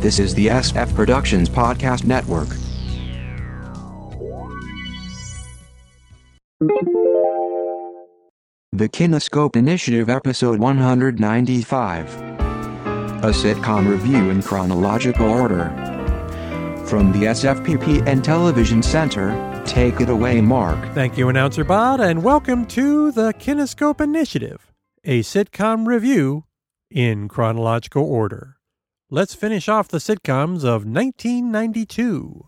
This is the SF Productions Podcast Network. The Kinescope Initiative, Episode 195. A sitcom review in chronological order. From the SFPP and Television Center, take it away, Mark. Thank you, Announcer Bot, and welcome to the Kinescope Initiative, a sitcom review in chronological order. Let's finish off the sitcoms of 1992.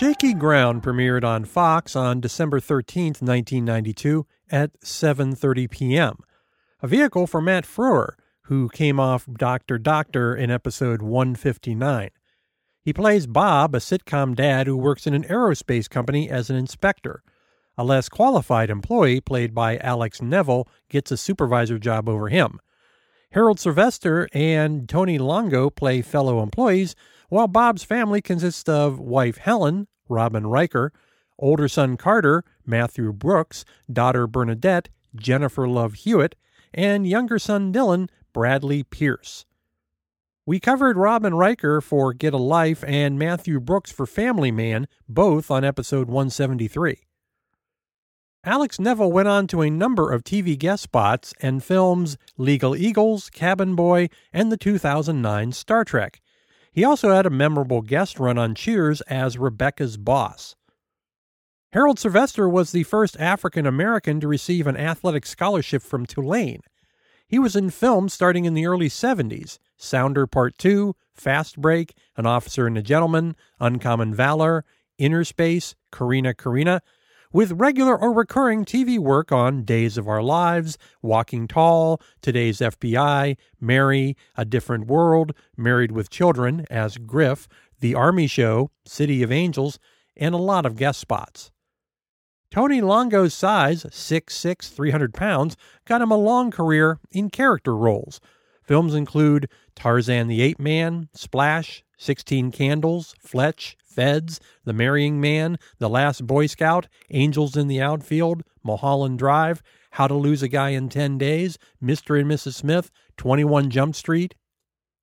Shaky Ground premiered on Fox on December 13, 1992 at 7:30 p.m. A vehicle for Matt Frewer, who came off Dr. Doctor in episode 159. He plays Bob, a sitcom dad who works in an aerospace company as an inspector. A less qualified employee, played by Alex Nevil, gets a supervisor job over him. Harold Sylvester and Tony Longo play fellow employees, while Bob's family consists of wife Helen, Robin Riker, older son Carter, Matthew Brooks, daughter Bernadette, Jennifer Love Hewitt, and younger son Dylan, Bradley Pierce. We covered Robin Riker for Get a Life and Matthew Brooks for Family Man, both on episode 173. Alex Nevil went on to a number of TV guest spots and films Legal Eagles, Cabin Boy, and the 2009 Star Trek. He also had a memorable guest run on Cheers as Rebecca's boss. Harold Sylvester was the first African American to receive an athletic scholarship from Tulane. He was in films starting in the early 70s Sounder Part 2, Fast Break, An Officer and a Gentleman, Uncommon Valor, Inner Space, Corrina Corrina, with regular or recurring TV work on Days of Our Lives, Walking Tall, Today's FBI, Mary, A Different World, Married with Children as Griff, The Army Show, City of Angels, and a lot of guest spots. Tony Longo's size, 6'6, 300 pounds, got him a long career in character roles. Films include Tarzan the Ape Man, Splash, 16 Candles, Fletch, Feds, The Marrying Man, The Last Boy Scout, Angels in the Outfield, Mulholland Drive, How to Lose a Guy in 10 Days, Mr. and Mrs. Smith, 21 Jump Street,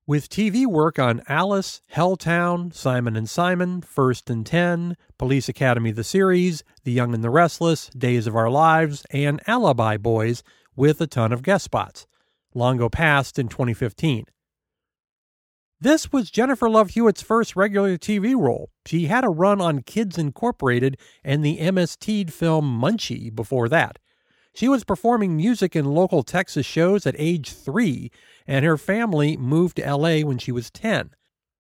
with TV work on Alice, Helltown, Simon and Simon, First and Ten, Police Academy the series, The Young and the Restless, Days of Our Lives, and Alibi Boys, with a ton of guest spots. Longo passed in 2015. This was Jennifer Love Hewitt's first regular TV role. She had a run on Kids Incorporated and the MST film Munchie before that. She was performing music in local Texas shows at age three, and her family moved to LA when she was 10.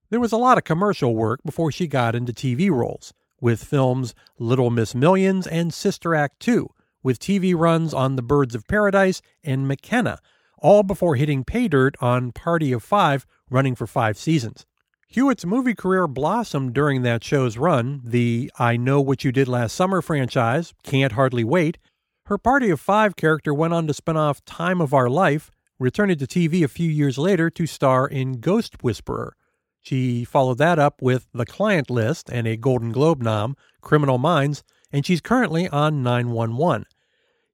There was a lot of commercial work before she got into TV roles, with films Little Miss Millions and Sister Act 2, with TV runs on The Birds of Paradise and McKenna, all before hitting pay dirt on Party of Five, running for five seasons. Hewitt's movie career blossomed during that show's run. The I Know What You Did Last Summer franchise, Can't Hardly Wait, her Party of Five character went on to spin off Time of Our Life, returning to TV a few years later to star in Ghost Whisperer. She followed that up with The Client List and a Golden Globe nom, Criminal Minds, and she's currently on 911.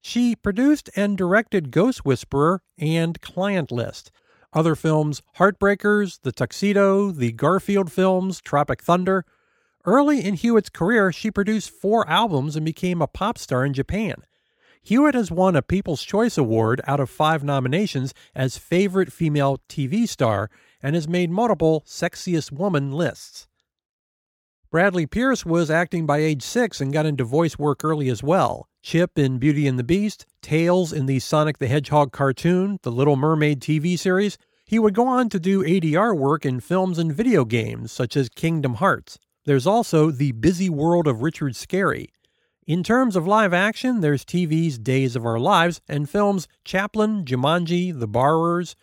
She produced and directed Ghost Whisperer and Client List. Other films Heartbreakers, The Tuxedo, the Garfield films, Tropic Thunder. Early in Hewitt's career, she produced four albums and became a pop star in Japan. Hewitt has won a People's Choice Award out of five nominations as Favorite Female TV Star and has made multiple Sexiest Woman lists. Bradley Pierce was acting by age six and got into voice work early as well. Chip in Beauty and the Beast, Tails in the Sonic the Hedgehog cartoon, the Little Mermaid TV series. He would go on to do ADR work in films and video games such as Kingdom Hearts. There's also The Busy World of Richard Scarry. In terms of live action, there's TV's Days of Our Lives and films Chaplin, Jumanji, The Borrowers.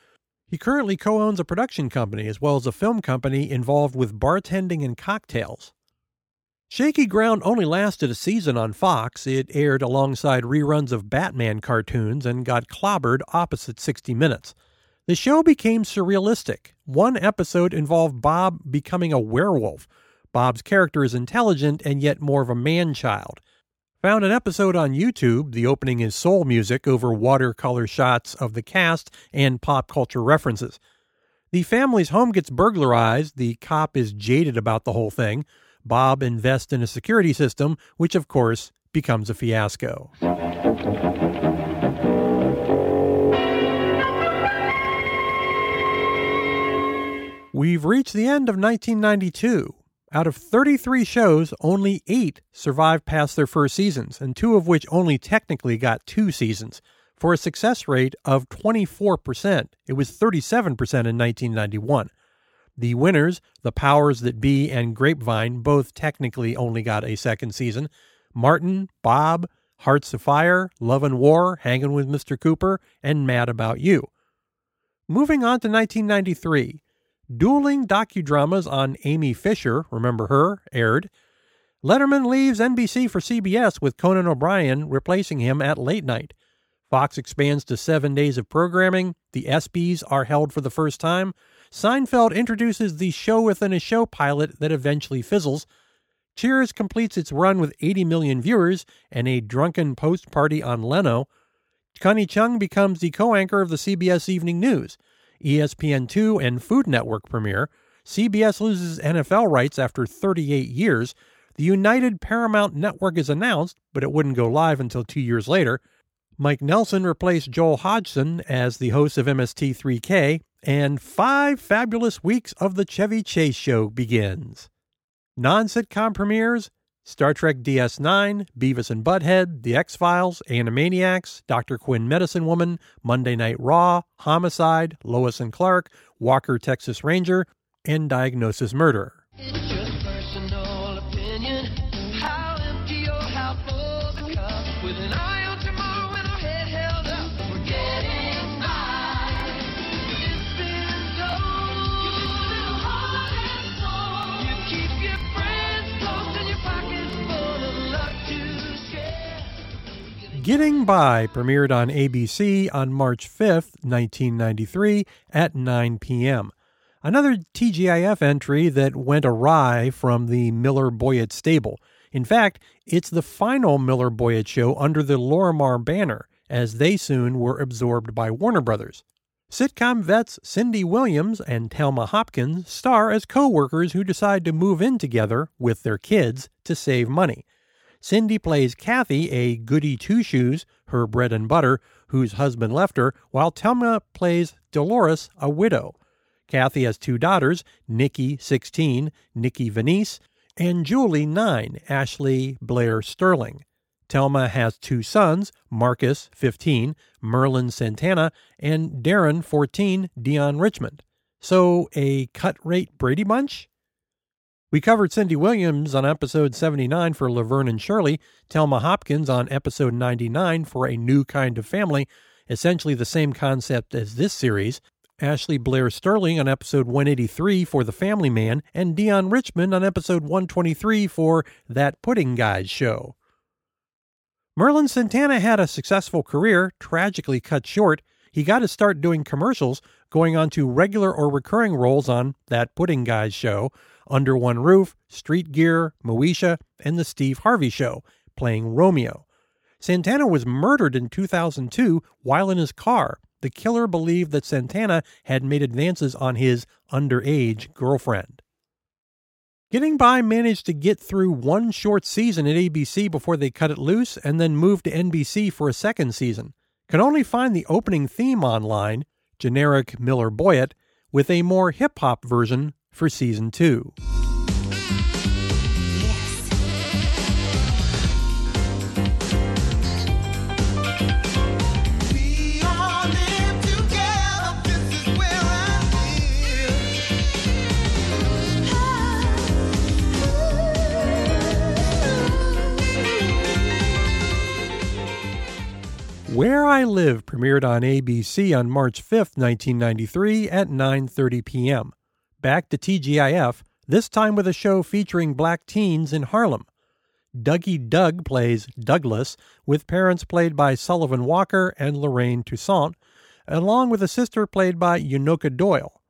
He currently co owns a production company as well as a film company involved with bartending and cocktails. Shaky Ground only lasted a season on Fox. It aired alongside reruns of Batman cartoons and got clobbered opposite 60 Minutes. The show became surrealistic. One episode involved Bob becoming a werewolf. Bob's character is intelligent and yet more of a man child. Found an episode on YouTube. The opening is soul music over watercolor shots of the cast and pop culture references. The family's home gets burglarized. The cop is jaded about the whole thing. Bob invests in a security system, which of course becomes a fiasco. We've reached the end of 1992. Out of 33 shows, only eight survived past their first seasons, and two of which only technically got two seasons, for a success rate of 24%. It was 37% in 1991. The winners, The Powers That Be and Grapevine, both technically only got a second season. Martin, Bob, Hearts of Fire, Love and War, Hanging with Mr. Cooper, and Mad About You. Moving on to 1993. Dueling docudramas on Amy Fisher, remember her, aired. Letterman leaves NBC for CBS with Conan O'Brien replacing him at late night. Fox expands to seven days of programming. The ESPYs are held for the first time. Seinfeld introduces the show within a show pilot that eventually fizzles. Cheers completes its run with 80 million viewers and a drunken post party on Leno. Connie Chung becomes the co anchor of the CBS Evening News. ESPN2 and Food Network premiere. CBS loses NFL rights after 38 years. The United Paramount Network is announced, but it wouldn't go live until two years later. Mike Nelson replaced Joel Hodgson as the host of MST3K, and five fabulous weeks of the Chevy Chase Show begins. Non sitcom premieres Star Trek DS9, Beavis and Butthead, The X Files, Animaniacs, Dr. Quinn Medicine Woman, Monday Night Raw, Homicide, Lois and Clark, Walker Texas Ranger, and Diagnosis Murder. Getting By premiered on ABC on March 5th, 1993 at 9 p.m. Another TGIF entry that went awry from the Miller Boyett stable. In fact, it's the final Miller Boyett show under the Lorimar banner, as they soon were absorbed by Warner Brothers. Sitcom vets Cindy Williams and Telma Hopkins star as co workers who decide to move in together with their kids to save money. Cindy plays Kathy, a goody two shoes, her bread and butter, whose husband left her, while Telma plays Dolores, a widow. Kathy has two daughters, Nikki, 16, Nicki Vannice, and Julie, 9, Ashley Blair Sterling. Telma has two sons, Marcus, 15, Merlin Santana, and Darren, 14, Deon Richmond. So, a cut rate Brady Bunch? We covered Cindy Williams on episode 79 for Laverne and Shirley, Telma Hopkins on episode 99 for A New Kind of Family, essentially the same concept as this series, Ashley Blair Sterling on episode 183 for The Family Man, and Deon Richmond on episode 123 for That Pudding Guys show. Merlin Santana had a successful career, tragically cut short. He got to start doing commercials, going on to regular or recurring roles on That Pudding Guys show, Under One Roof, Street Gear, Moesha, and The Steve Harvey Show, playing Romeo. Santana was murdered in 2002 while in his car. The killer believed that Santana had made advances on his underage girlfriend. Getting By managed to get through one short season at ABC before they cut it loose and then moved to NBC for a second season. Can only find the opening theme online, generic Miller Boyett, with a more hip hop version for season two. Where I Live premiered on ABC on March 5, 1993 at 9:30 p.m. Back to TGIF, this time with a show featuring black teens in Harlem. Dougie Doug plays Douglas, with parents played by Sullivan Walker and Lorraine Toussaint, along with a sister played by Yunoka Doyle.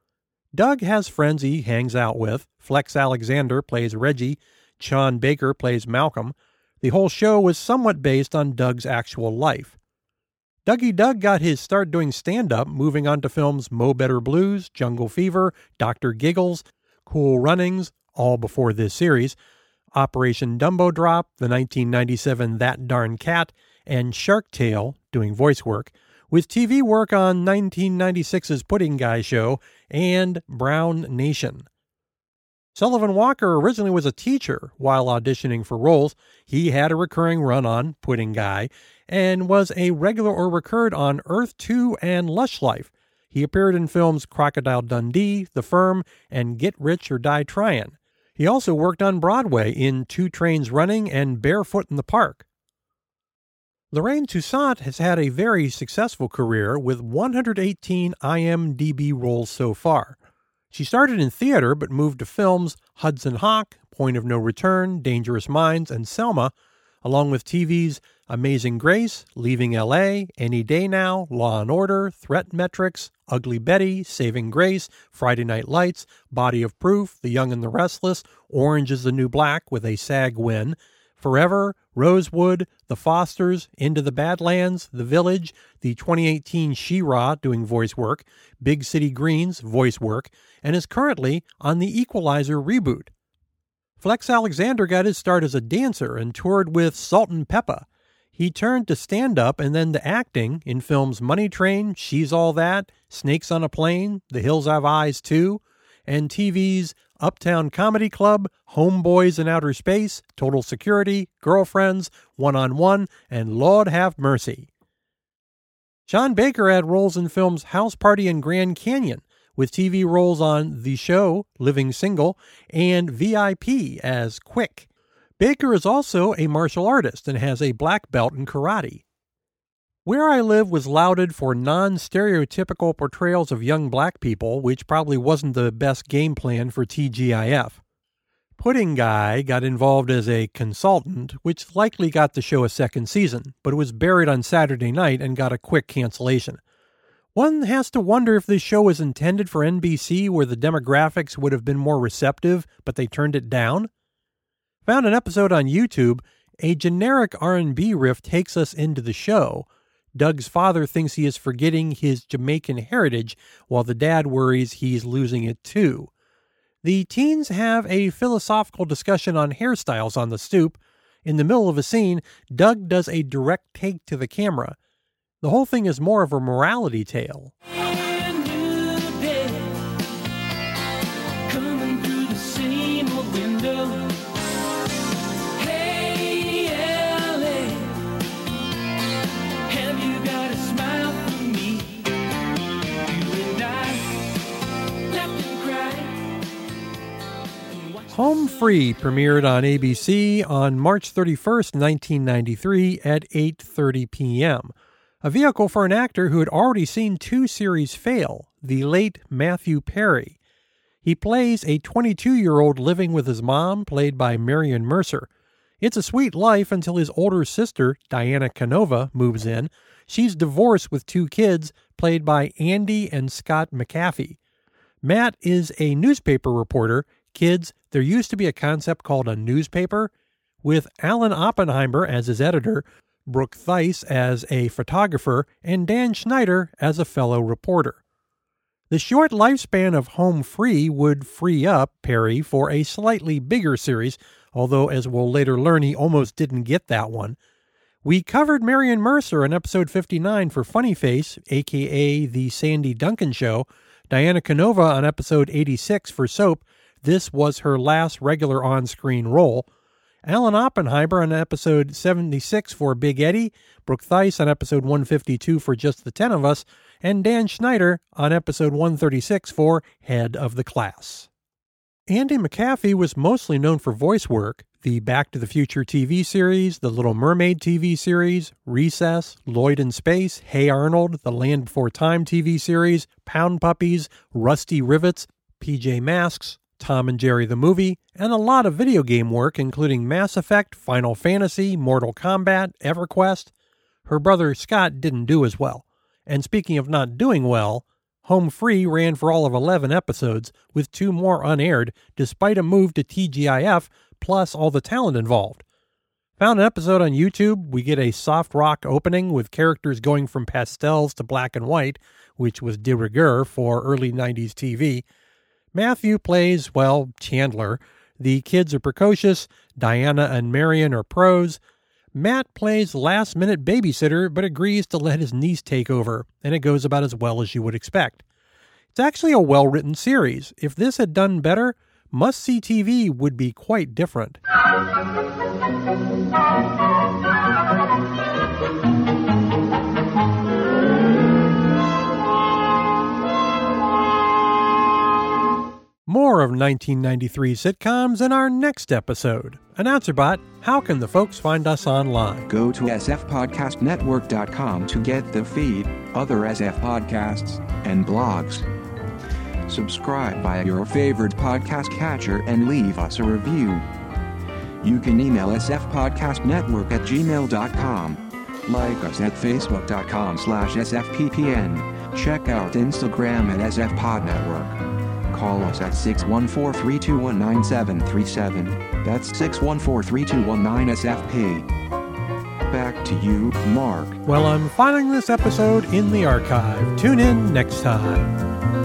Doug has friends he hangs out with. Flex Alexander plays Reggie. Shaun Baker plays Malcolm. The whole show was somewhat based on Doug's actual life. Dougie Doug got his start doing stand up, moving on to films Mo Better Blues, Jungle Fever, Dr. Giggles, Cool Runnings, all before this series, Operation Dumbo Drop, the 1997 That Darn Cat, and Shark Tale, doing voice work, with TV work on 1996's Pudding Guy Show and Brown Nation. Sullivan Walker originally was a teacher while auditioning for roles. He had a recurring run on Pudding Guy and was a regular or recurred on Earth 2 and Lush Life. He appeared in films Crocodile Dundee, The Firm, and Get Rich or Die Tryin'. He also worked on Broadway in Two Trains Running and Barefoot in the Park. Lorraine Toussaint has had a very successful career with 118 IMDb roles so far. She started in theater but moved to films Hudson Hawk, Point of No Return, Dangerous Minds, and Selma, along with TV's Amazing Grace, Leaving LA, Any Day Now, Law and Order, Threat Matrix, Ugly Betty, Saving Grace, Friday Night Lights, Body of Proof, The Young and the Restless, Orange is the New Black with a SAG win, Forever, Rosewood, The Fosters, Into the Badlands, The Village, the 2018 She-Ra doing voice work, Big City Greens voice work, and is currently on the Equalizer reboot. Flex Alexander got his start as a dancer and toured with Salt and Pepa. He turned to stand up and then to acting in films Money Train, She's All That, Snakes on a Plane, The Hills Have Eyes Too, and TV's Uptown Comedy Club, Homeboys in Outer Space, Total Security, Girlfriends, One on One, and Lord Have Mercy. Shaun Baker had roles in films House Party and Grand Canyon, with TV roles on The Show, Living Single, and VIP as Quick. Baker is also a martial artist and has a black belt in karate. Where I Live was lauded for non stereotypical portrayals of young black people, which probably wasn't the best game plan for TGIF. Pudding Guy got involved as a consultant, which likely got the show a second season, but it was buried on Saturday night and got a quick cancellation. One has to wonder if this show was intended for NBC where the demographics would have been more receptive, but they turned it down. Found an episode on YouTube. A generic R&B riff takes us into the show. Doug's father thinks he is forgetting his Jamaican heritage, while the dad worries he's losing it too. The teens have a philosophical discussion on hairstyles on the stoop. In the middle of a scene, Doug does a direct take to the camera. The whole thing is more of a morality tale. Free premiered on ABC on March 31st, 1993 at 8:30 p.m. A vehicle for an actor who had already seen two series fail, the late Matthew Perry. He plays a 22-year-old living with his mom, played by Marian Mercer. It's a sweet life until his older sister, Diana Canova, moves in. She's divorced with two kids, played by Anndi and Scott McAfee. Matt is a newspaper reporter. Kids, there used to be a concept called a newspaper, with Alan Oppenheimer as his editor, Brooke Theiss as a photographer, and Dan Schneider as a fellow reporter. The short lifespan of Home Free would free up Perry for a slightly bigger series, although, as we'll later learn, he almost didn't get that one. We covered Marian Mercer in episode 59 for Funny Face, aka The Sandy Duncan Show, Diana Canova on episode 86 for Soap. This was her last regular on screen role. Alan Oppenheimer on episode 76 for Big Eddie, Brooke Theiss on episode 152 for Just the Ten of Us, and Dan Schneider on episode 136 for Head of the Class. Anndi McAfee was mostly known for voice work, the Back to the Future TV series, the Little Mermaid TV series, Recess, Lloyd in Space, Hey Arnold, the Land Before Time TV series, Pound Puppies, Rusty Rivets, PJ Masks, Tom and Jerry the movie, and a lot of video game work, including Mass Effect, Final Fantasy, Mortal Kombat, EverQuest. Her brother Scott didn't do as well. And speaking of not doing well, Home Free ran for all of 11 episodes, with two more unaired, despite a move to TGIF, plus all the talent involved. Found an episode on YouTube. We get a soft rock opening with characters going from pastels to black and white, which was de rigueur for early 90s TV. Matthew plays, well, Chandler. The kids are precocious. Diana and Marian are pros. Matt plays last minute babysitter, but agrees to let his niece take over, and it goes about as well as you would expect. It's actually a well written series. If this had done better, must see TV would be quite different. Of 1993 sitcoms in our next episode. AnnouncerBot, how can the folks find us online? Go to sfpodcastnetwork.com to get the feed, other SF podcasts, and blogs. Subscribe via your favorite podcast catcher and leave us a review. You can email sfpodcastnetwork at gmail.com. Like us at facebook.com slash sfppn. Check out Instagram at sfpodnetwork. Call us at 614-321-9737. That's 614-321-9SFP. Back to you, Mark. Well, I'm filing this episode in the archive. Tune in next time.